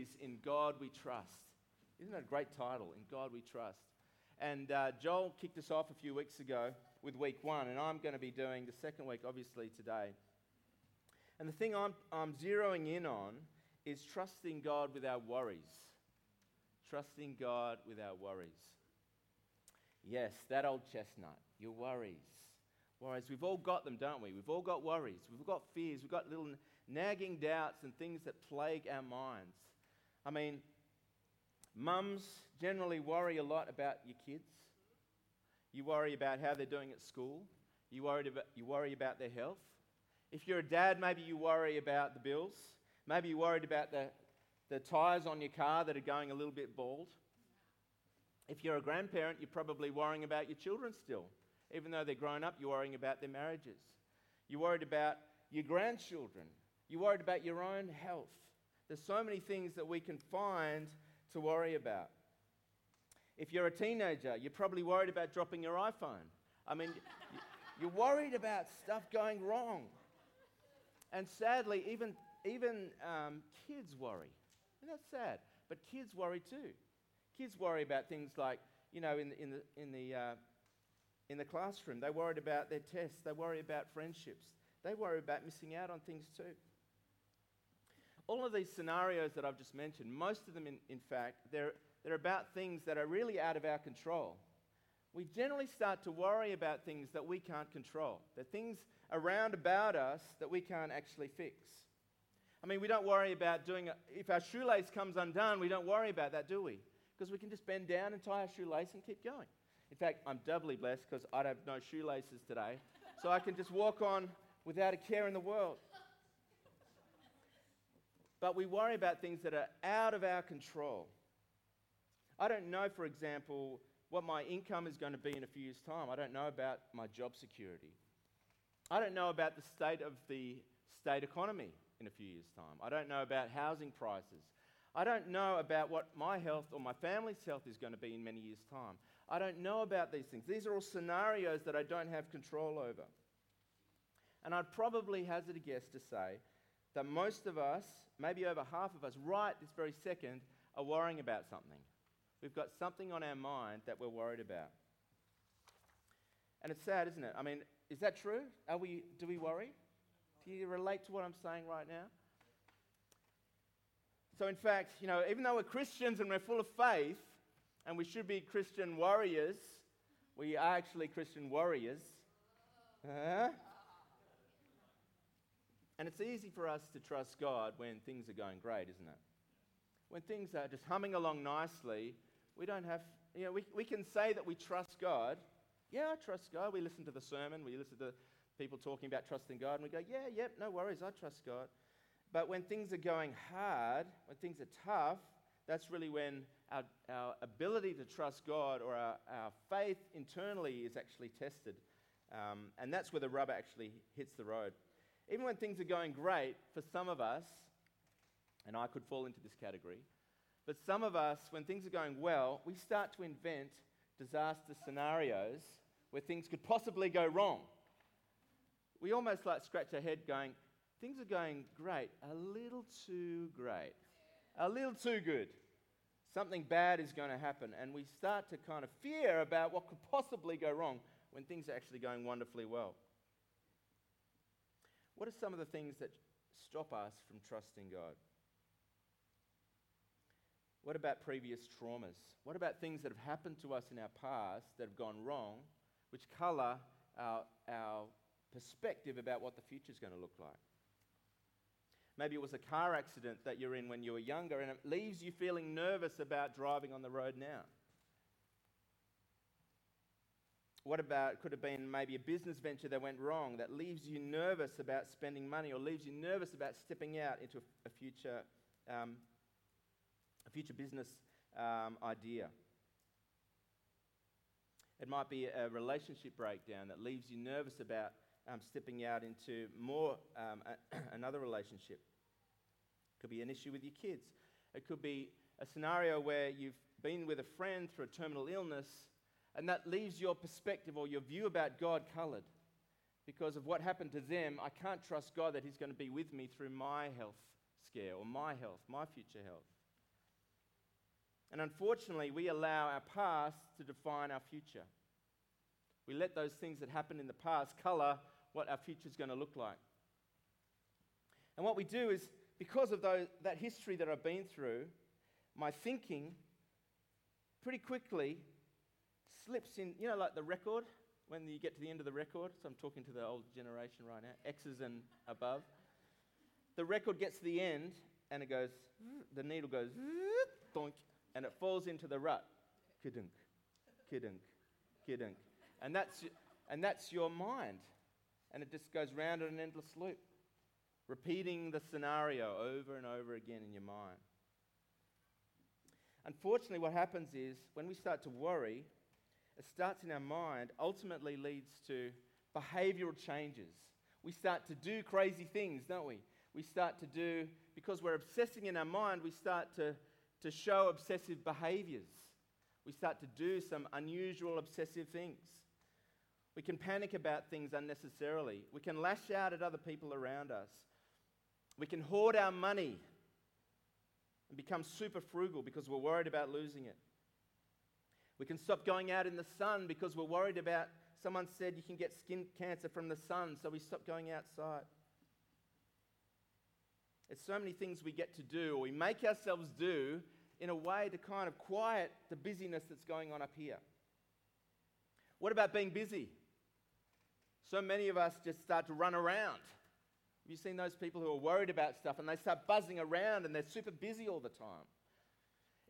series, In God We Trust. Isn't that a great title? In God We Trust. And uh, Joel kicked us off a few weeks ago with week one, and I'm going to be doing the second week, obviously, today. And the thing I'm, I'm zeroing in on is trusting God with our worries. Trusting God with our worries. Yes, that old chestnut, your worries. Worries. We've all got them, don't we? We've all got worries. We've got fears. We've got little nagging doubts and things that plague our minds. I mean, mums generally worry a lot about your kids. You worry about how they're doing at school. You, worry about, you worry about their health. If you're a dad, maybe you worry about the bills. Maybe you're worried about the, the tyres on your car that are going a little bit bald. If you're a grandparent, you're probably worrying about your children still. Even though they're grown up, you're worrying about their marriages. You're worried about your grandchildren. You're worried about your own health. There's so many things that we can find to worry about. If you're a teenager, you're probably worried about dropping your iPhone. I mean, you're worried about stuff going wrong. And sadly, even, even um, kids worry. And that's sad. But kids worry too. Kids worry about things like, you know, in, in, the, in, the, uh, in the classroom, they worry about their tests, they worry about friendships, they worry about missing out on things too. All of these scenarios that I've just mentioned, most of them, in, in fact, they're, they're about things that are really out of our control. We generally start to worry about things that we can't control, the things around about us that we can't actually fix. I mean, we don't worry about doing, a, if our shoelace comes undone, we don't worry about that, do we? Because we can just bend down and tie our shoelace and keep going. In fact, I'm doubly blessed because I have no shoelaces today, so I can just walk on without a care in the world. But we worry about things that are out of our control. I don't know, for example, what my income is going to be in a few years' time. I don't know about my job security. I don't know about the state of the state economy in a few years' time. I don't know about housing prices. I don't know about what my health or my family's health is going to be in many years' time. I don't know about these things. These are all scenarios that I don't have control over. And I'd probably hazard a guess to say that most of us, maybe over half of us, right this very second, are worrying about something. We've got something on our mind that we're worried about. And it's sad, isn't it? I mean, is that true? Are we, do we worry? Do you relate to what I'm saying right now? So, in fact, you know, even though we're Christians and we're full of faith, and we should be Christian warriors, we are actually Christian warriors. Uh-huh. And it's easy for us to trust God when things are going great, isn't it? When things are just humming along nicely, we don't have, you know, we, we can say that we trust God. Yeah, I trust God. We listen to the sermon, we listen to people talking about trusting God, and we go, yeah, yep, no worries, I trust God. But when things are going hard, when things are tough, that's really when our, our ability to trust God or our, our faith internally is actually tested. Um, and that's where the rubber actually hits the road even when things are going great, for some of us, and I could fall into this category, but some of us, when things are going well, we start to invent disaster scenarios where things could possibly go wrong. We almost like scratch our head going, things are going great, a little too great, a little too good. Something bad is going to happen, and we start to kind of fear about what could possibly go wrong when things are actually going wonderfully well. What are some of the things that stop us from trusting God? What about previous traumas? What about things that have happened to us in our past that have gone wrong, which colour our, our perspective about what the future is going to look like? Maybe it was a car accident that you're in when you were younger and it leaves you feeling nervous about driving on the road now. What about, could have been maybe a business venture that went wrong that leaves you nervous about spending money or leaves you nervous about stepping out into a future, um, a future business um, idea. It might be a relationship breakdown that leaves you nervous about um, stepping out into more um, a, another relationship. It could be an issue with your kids. It could be a scenario where you've been with a friend through a terminal illness and that leaves your perspective or your view about God colored. Because of what happened to them, I can't trust God that He's going to be with me through my health scare or my health, my future health. And unfortunately, we allow our past to define our future. We let those things that happened in the past color what our future is going to look like. And what we do is, because of those, that history that I've been through, my thinking pretty quickly slips in, you know, like the record, when you get to the end of the record. So I'm talking to the old generation right now, X's and above. The record gets to the end and it goes, the needle goes, doink, and it falls into the rut. Kidunk, kidunk, kidunk. And that's, and that's your mind. And it just goes round in an endless loop, repeating the scenario over and over again in your mind. Unfortunately, what happens is when we start to worry, it starts in our mind, ultimately leads to behavioral changes. We start to do crazy things, don't we? We start to do, because we're obsessing in our mind, we start to, to show obsessive behaviors. We start to do some unusual obsessive things. We can panic about things unnecessarily. We can lash out at other people around us. We can hoard our money and become super frugal because we're worried about losing it. We can stop going out in the sun because we're worried about someone said you can get skin cancer from the sun, so we stop going outside. It's so many things we get to do, or we make ourselves do, in a way to kind of quiet the busyness that's going on up here. What about being busy? So many of us just start to run around. Have you seen those people who are worried about stuff and they start buzzing around and they're super busy all the time?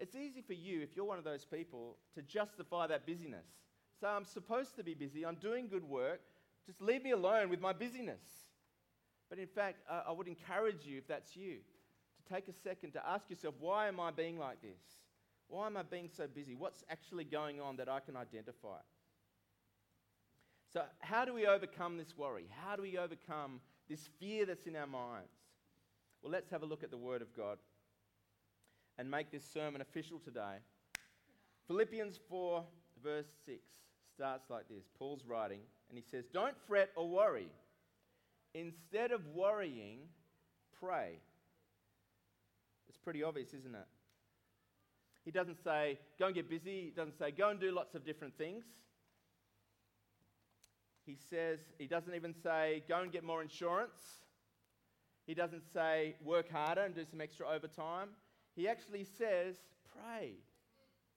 It's easy for you, if you're one of those people, to justify that busyness. So I'm supposed to be busy, I'm doing good work, just leave me alone with my busyness. But in fact, uh, I would encourage you, if that's you, to take a second to ask yourself, why am I being like this? Why am I being so busy? What's actually going on that I can identify? So, how do we overcome this worry? How do we overcome this fear that's in our minds? Well, let's have a look at the Word of God and make this sermon official today. Philippians 4, verse 6 starts like this Paul's writing, and he says, Don't fret or worry. Instead of worrying, pray. It's pretty obvious, isn't it? He doesn't say, Go and get busy. He doesn't say, Go and do lots of different things. He says, he doesn't even say, go and get more insurance. He doesn't say, work harder and do some extra overtime. He actually says, pray.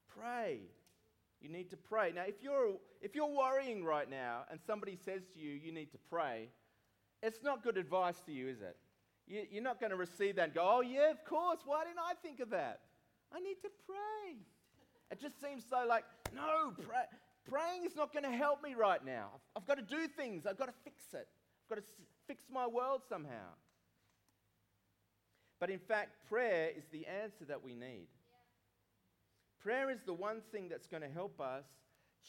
Pray. You need to pray. Now, if you're, if you're worrying right now and somebody says to you, you need to pray, it's not good advice to you, is it? You, you're not going to receive that and go, oh, yeah, of course. Why didn't I think of that? I need to pray. It just seems so like, no, pray. Praying is not going to help me right now. I've, I've got to do things, I've got to fix it, I've got to s- fix my world somehow. But in fact, prayer is the answer that we need. Prayer is the one thing that's going to help us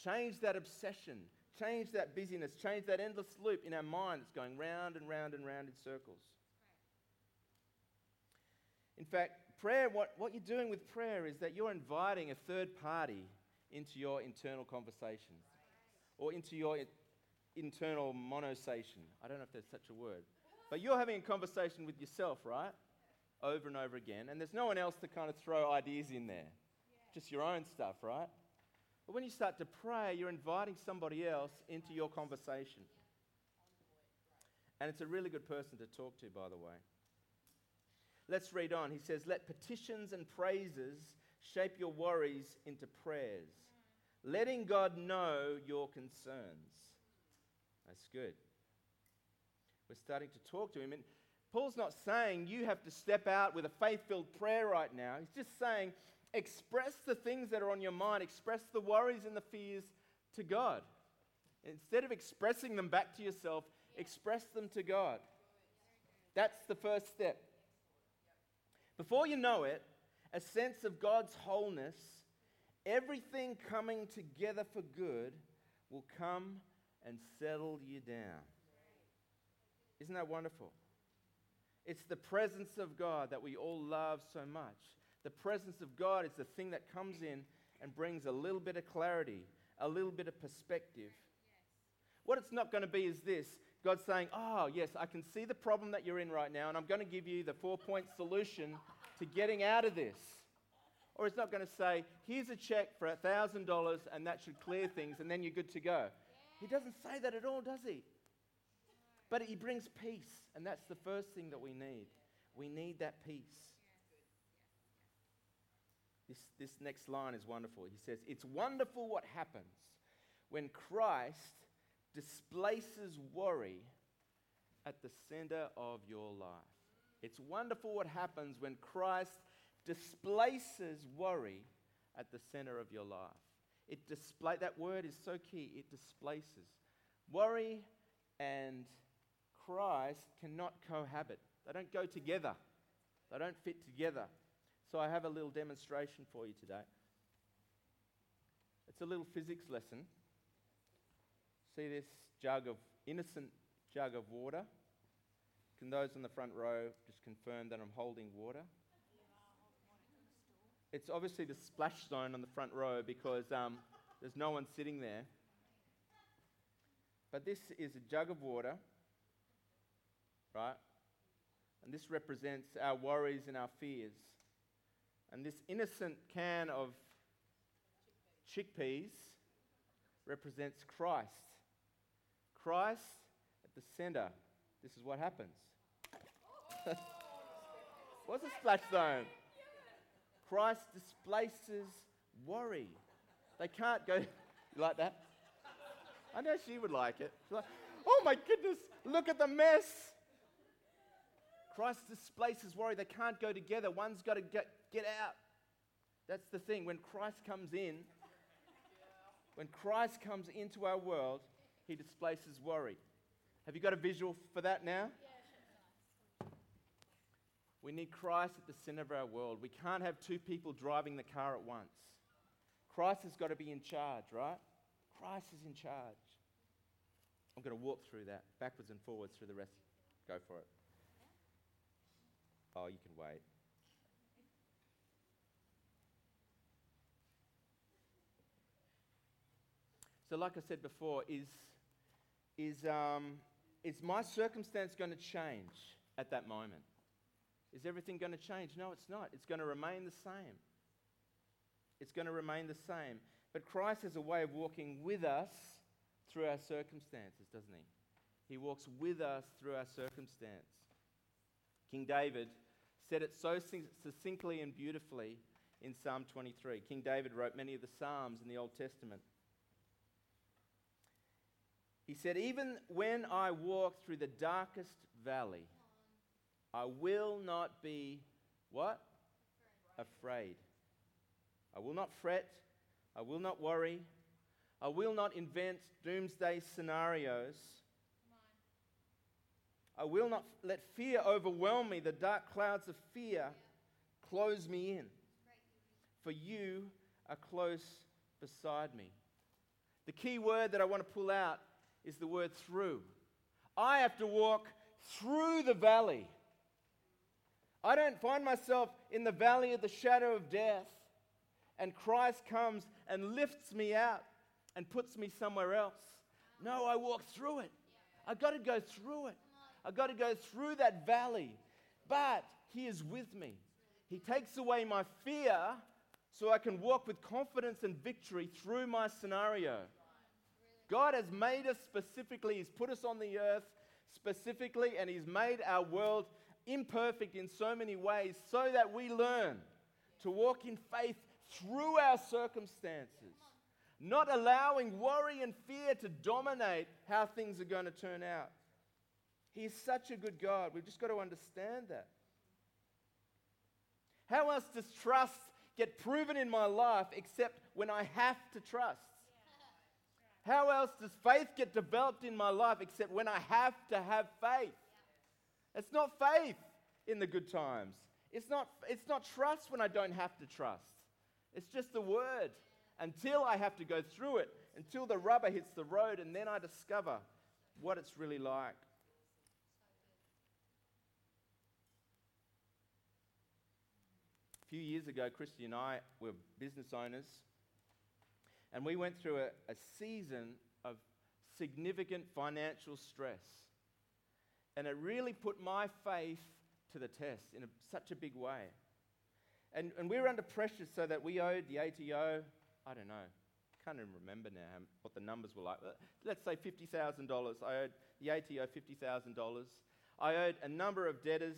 change that obsession, change that busyness, change that endless loop in our mind that's going round and round and round in circles. In fact, prayer, what, what you're doing with prayer is that you're inviting a third party into your internal conversation or into your internal monosation. I don't know if there's such a word. But you're having a conversation with yourself, right? Over and over again. And there's no one else to kind of throw ideas in there, just your own stuff, right? But when you start to pray, you're inviting somebody else into your conversation. And it's a really good person to talk to, by the way. Let's read on. He says, Let petitions and praises shape your worries into prayers letting God know your concerns. That's good. We're starting to talk to him. And Paul's not saying you have to step out with a faith filled prayer right now. He's just saying express the things that are on your mind, express the worries and the fears to God. Instead of expressing them back to yourself, express them to God. That's the first step. Before you know it, a sense of God's wholeness everything coming together for good will come and settle you down. Isn't that wonderful? It's the presence of God that we all love so much. The presence of God is the thing that comes in and brings a little bit of clarity, a little bit of perspective. What it's not going to be is this God's saying, Oh, yes, I can see the problem that you're in right now, and I'm going to give you the four point solution to getting out of this. Or it's not going to say, here's a check for $1,000 and that should clear things and then you're good to go. He doesn't say that at all, does he? But he brings peace, and that's the first thing that we need. We need that peace. This, this next line is wonderful. He says, It's wonderful what happens when Christ displaces worry at the center of your life. It's wonderful what happens when Christ displaces worry at the center of your life. It display that word is so key. It displaces. Worry and Christ cannot cohabit. They don't go together. They don't fit together. So I have a little demonstration for you today. It's a little physics lesson. See this jug of innocent jug of water? Can those in the front row just confirm that I'm holding water? It's obviously the splash zone on the front row because um, there's no one sitting there. But this is a jug of water, right? And this represents our worries and our fears. And this innocent can of chickpeas represents Christ. Christ at the center. This is what happens. What's a splash zone? Christ displaces worry. They can't go you like that. I know she would like it. Like, oh my goodness, look at the mess. Christ displaces worry. They can't go together. One's got to get, get out. That's the thing. When Christ comes in, when Christ comes into our world, he displaces worry. Have you got a visual for that now? We need Christ at the center of our world. We can't have two people driving the car at once. Christ has got to be in charge, right? Christ is in charge. I'm going to walk through that backwards and forwards through the rest. Go for it. Oh, you can wait. So, like I said before, is, is, um, is my circumstance going to change at that moment? Is everything going to change? No, it's not. It's going to remain the same. It's going to remain the same. But Christ has a way of walking with us through our circumstances, doesn't he? He walks with us through our circumstance. King David said it so succinctly and beautifully in Psalm 23. King David wrote many of the Psalms in the Old Testament. He said, Even when I walk through the darkest valley, I will not be what? Afraid. I will not fret. I will not worry. I will not invent doomsday scenarios. I will not let fear overwhelm me. The dark clouds of fear close me in. For you are close beside me. The key word that I want to pull out is the word through. I have to walk through the valley. I don't find myself in the valley of the shadow of death and Christ comes and lifts me out and puts me somewhere else. No, I walk through it. I've got to go through it. I've got to go through that valley. But He is with me. He takes away my fear so I can walk with confidence and victory through my scenario. God has made us specifically, He's put us on the earth specifically, and He's made our world imperfect in so many ways so that we learn to walk in faith through our circumstances, not allowing worry and fear to dominate how things are going to turn out. He's such a good God. We've just got to understand that. How else does trust get proven in my life except when I have to trust? How else does faith get developed in my life except when I have to have faith? It's not faith in the good times. It's not, it's not trust when I don't have to trust. It's just the word until I have to go through it, until the rubber hits the road, and then I discover what it's really like. Few years ago, Christy and I were business owners, and we went through a, a season of significant financial stress. And it really put my faith to the test in a, such a big way. And, and we were under pressure so that we owed the ATO, I don't know, can't even remember now what the numbers were like. Let's say $50,000. I owed the ATO $50,000. I owed a number of debtors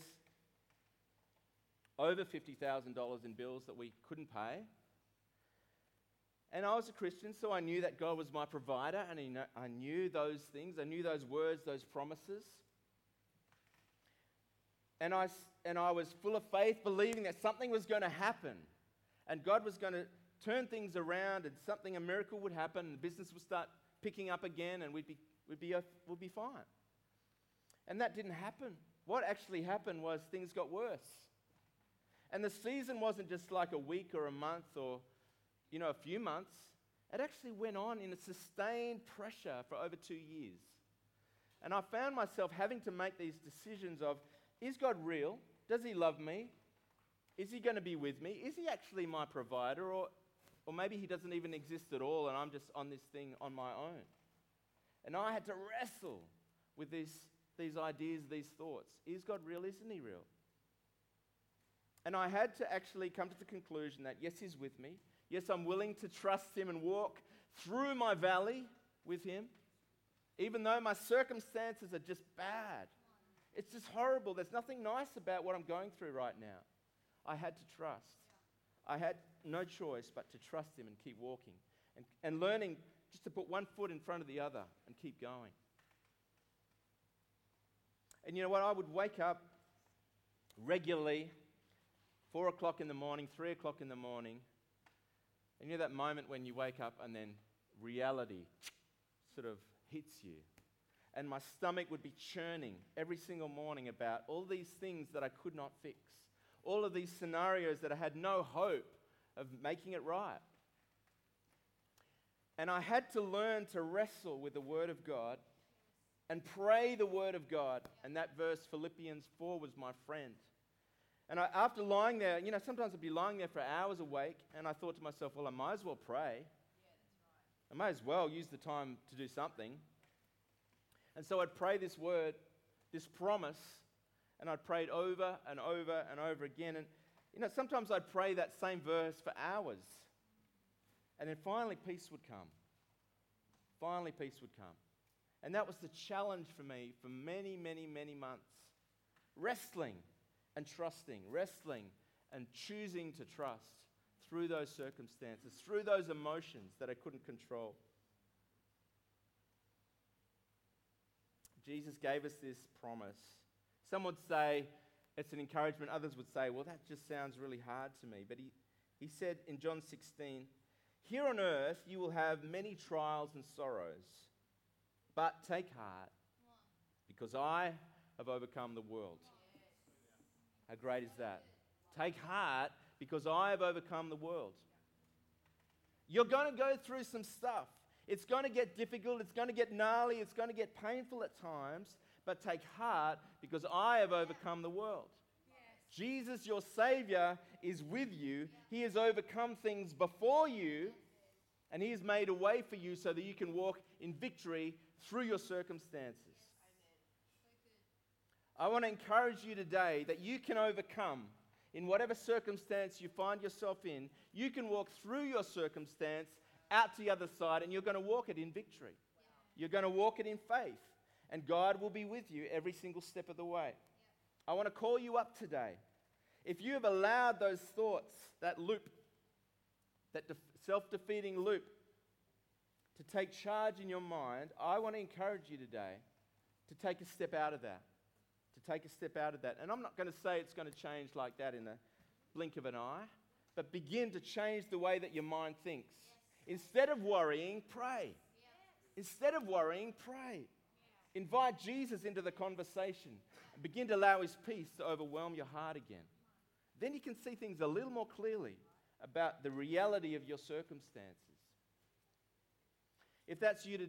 over $50,000 in bills that we couldn't pay. And I was a Christian, so I knew that God was my provider, and I knew those things. I knew those words, those promises. And I, and I was full of faith, believing that something was going to happen. And God was going to turn things around, and something, a miracle would happen, and the business would start picking up again, and we'd be, we'd be, uh, we'd be fine. And that didn't happen. What actually happened was things got worse. And the season wasn't just like a week or a month or, you know, a few months. It actually went on in a sustained pressure for over two years. And I found myself having to make these decisions of is God real? Does He love me? Is He going to be with me? Is He actually my provider? Or, or maybe He doesn't even exist at all and I'm just on this thing on my own. And I had to wrestle with these, these ideas, these thoughts. Is God real? Isn't He real? And I had to actually come to the conclusion that, yes, He's with me. Yes, I'm willing to trust Him and walk through my valley with Him, even though my circumstances are just bad. It's just horrible. There's nothing nice about what I'm going through right now. I had to trust. I had no choice but to trust Him and keep walking and, and learning just to put one foot in front of the other and keep going. And you know what? I would wake up regularly four o'clock in the morning, three o'clock in the morning. And you know that moment when you wake up and then reality sort of hits you. And my stomach would be churning every single morning about all these things that I could not fix, all of these scenarios that I had no hope of making it right. And I had to learn to wrestle with the Word of God and pray the Word of God. And that verse, Philippians 4, was my friend. And I, after lying there, you know, sometimes I'd be lying there for hours awake, and I thought to myself, well, I might as well pray. Yeah, right. I might as well use the time to do something. And so I'd pray this word, this promise, and I'd pray it over and over and over again. And, you know, sometimes I'd pray that same verse for hours. And then finally, peace would come. Finally, peace would come. And that was the challenge for me for many, many, many months. Wrestling and trusting, wrestling and choosing to trust through those circumstances, through those emotions that I couldn't control. Jesus gave us this promise. Some would say it's an encouragement, others would say, well, that just sounds really hard to me. But he, he said in John 16, Here on earth you will have many trials and sorrows, but take heart, because I have overcome the world. How great is that? Take heart because I have overcome the world. You're going to go through some stuff. It's going to get difficult, it's going to get gnarly, it's going to get painful at times, but take heart because I have overcome the world. Jesus, your Savior, is with you. He has overcome things before you, and He has made a way for you so that you can walk in victory through your circumstances. I want to encourage you today that you can overcome in whatever circumstance you find yourself in. You can walk through your circumstance out to the other side and you're going to walk it in victory. You're going to walk it in faith, and God will be with you every single step of the way. I want to call you up today. If you have allowed those thoughts, that loop, that de- self defeating loop, to take charge in your mind, I want to encourage you today to take a step out of that take a step out of that. And I'm not going to say it's going to change like that in a blink of an eye, but begin to change the way that your mind thinks. Yes. Instead of worrying, pray. Yes. Instead of worrying, pray. Yeah. Invite Jesus into the conversation and begin to allow his peace to overwhelm your heart again. Then you can see things a little more clearly about the reality of your circumstances. If that's you today,